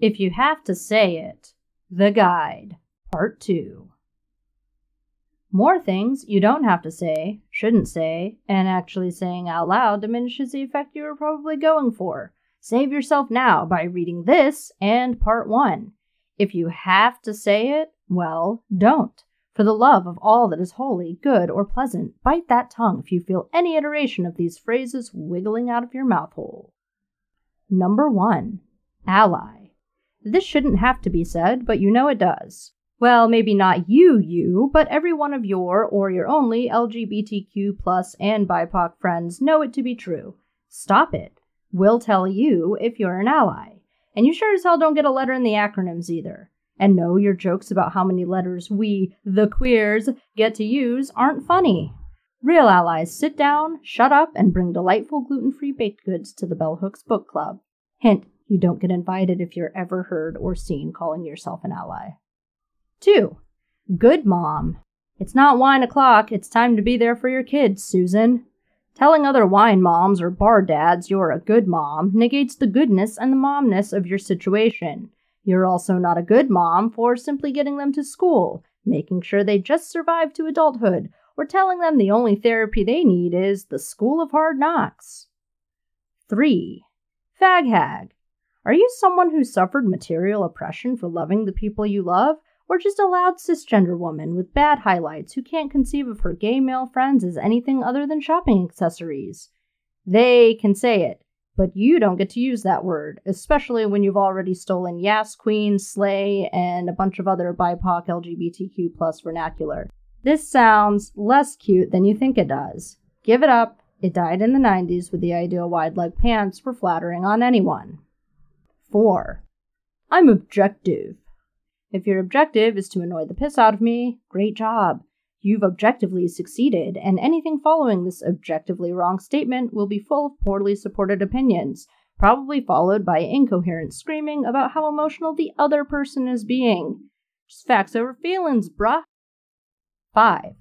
If you have to say it, the guide, part two. More things you don't have to say, shouldn't say, and actually saying out loud diminishes the effect you are probably going for. Save yourself now by reading this and part one. If you have to say it, well, don't. For the love of all that is holy, good, or pleasant, bite that tongue if you feel any iteration of these phrases wiggling out of your mouth hole. Number one, ally. This shouldn't have to be said, but you know it does. Well, maybe not you, you, but every one of your or your only LGBTQ plus and BIPOC friends know it to be true. Stop it. We'll tell you if you're an ally. And you sure as hell don't get a letter in the acronyms either. And no, your jokes about how many letters we, the queers, get to use aren't funny. Real allies sit down, shut up, and bring delightful gluten free baked goods to the Bell Hooks Book Club. Hint you don't get invited if you're ever heard or seen calling yourself an ally. 2. Good mom. It's not wine o'clock, it's time to be there for your kids, Susan. Telling other wine moms or bar dads you're a good mom negates the goodness and the momness of your situation. You're also not a good mom for simply getting them to school, making sure they just survive to adulthood, or telling them the only therapy they need is the school of hard knocks. 3. Fag hag. Are you someone who suffered material oppression for loving the people you love, or just a loud cisgender woman with bad highlights who can't conceive of her gay male friends as anything other than shopping accessories? They can say it, but you don't get to use that word, especially when you've already stolen Yas Queen, Slay, and a bunch of other BIPOC LGBTQ plus vernacular. This sounds less cute than you think it does. Give it up. It died in the 90s with the idea wide leg pants were flattering on anyone. 4. I'm objective. If your objective is to annoy the piss out of me, great job. You've objectively succeeded, and anything following this objectively wrong statement will be full of poorly supported opinions, probably followed by incoherent screaming about how emotional the other person is being. Just facts over feelings, bruh. 5.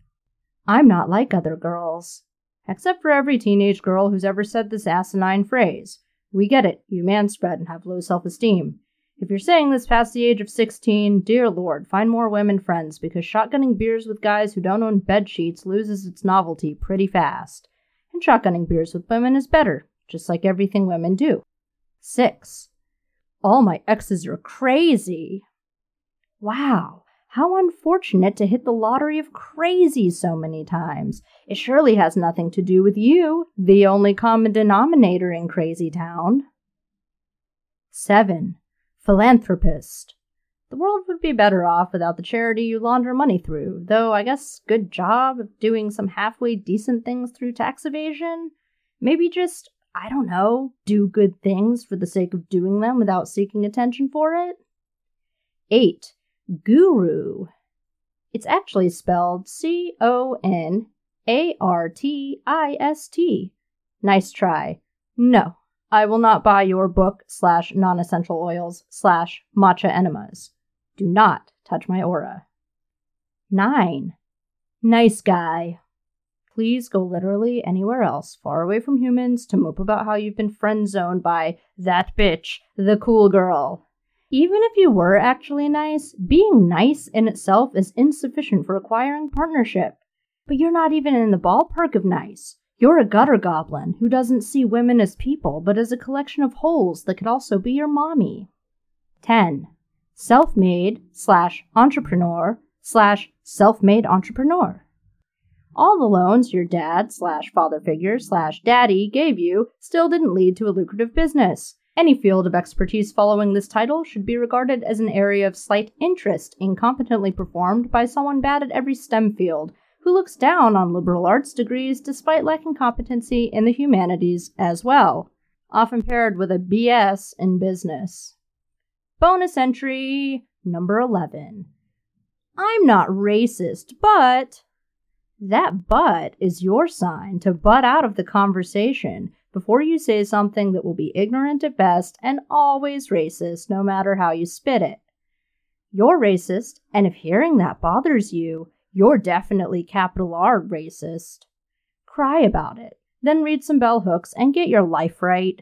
I'm not like other girls. Except for every teenage girl who's ever said this asinine phrase. We get it. You manspread and have low self esteem. If you're saying this past the age of 16, dear Lord, find more women friends because shotgunning beers with guys who don't own bed sheets loses its novelty pretty fast. And shotgunning beers with women is better, just like everything women do. 6. All my exes are crazy. Wow, how unfortunate to hit the lottery of crazy so many times. It surely has nothing to do with you, the only common denominator in Crazy Town. 7. Philanthropist. The world would be better off without the charity you launder money through, though I guess good job of doing some halfway decent things through tax evasion. Maybe just, I don't know, do good things for the sake of doing them without seeking attention for it. 8 guru. It's actually spelled C O N A R T I S T. Nice try. No, I will not buy your book slash non essential oils slash matcha enemas. Do not touch my aura. 9. Nice guy. Please go literally anywhere else, far away from humans, to mope about how you've been friend zoned by that bitch, the cool girl. Even if you were actually nice, being nice in itself is insufficient for acquiring partnership. But you're not even in the ballpark of nice. You're a gutter goblin who doesn't see women as people, but as a collection of holes that could also be your mommy. 10. Self made slash entrepreneur slash self made entrepreneur. All the loans your dad slash father figure slash daddy gave you still didn't lead to a lucrative business. Any field of expertise following this title should be regarded as an area of slight interest, incompetently performed by someone bad at every STEM field, who looks down on liberal arts degrees despite lacking competency in the humanities as well, often paired with a BS in business. Bonus entry number 11. I'm not racist, but. That but is your sign to butt out of the conversation before you say something that will be ignorant at best and always racist no matter how you spit it. You're racist, and if hearing that bothers you, you're definitely capital R racist. Cry about it, then read some bell hooks and get your life right.